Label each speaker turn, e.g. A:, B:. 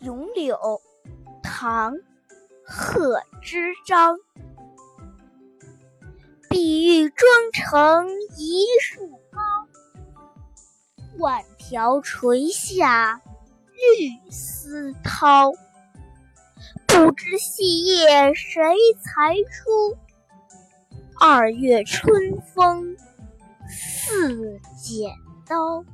A: 咏柳唐贺知章。碧玉妆成一树高万条垂下绿丝绦。不知细叶谁裁出二月春风似剪刀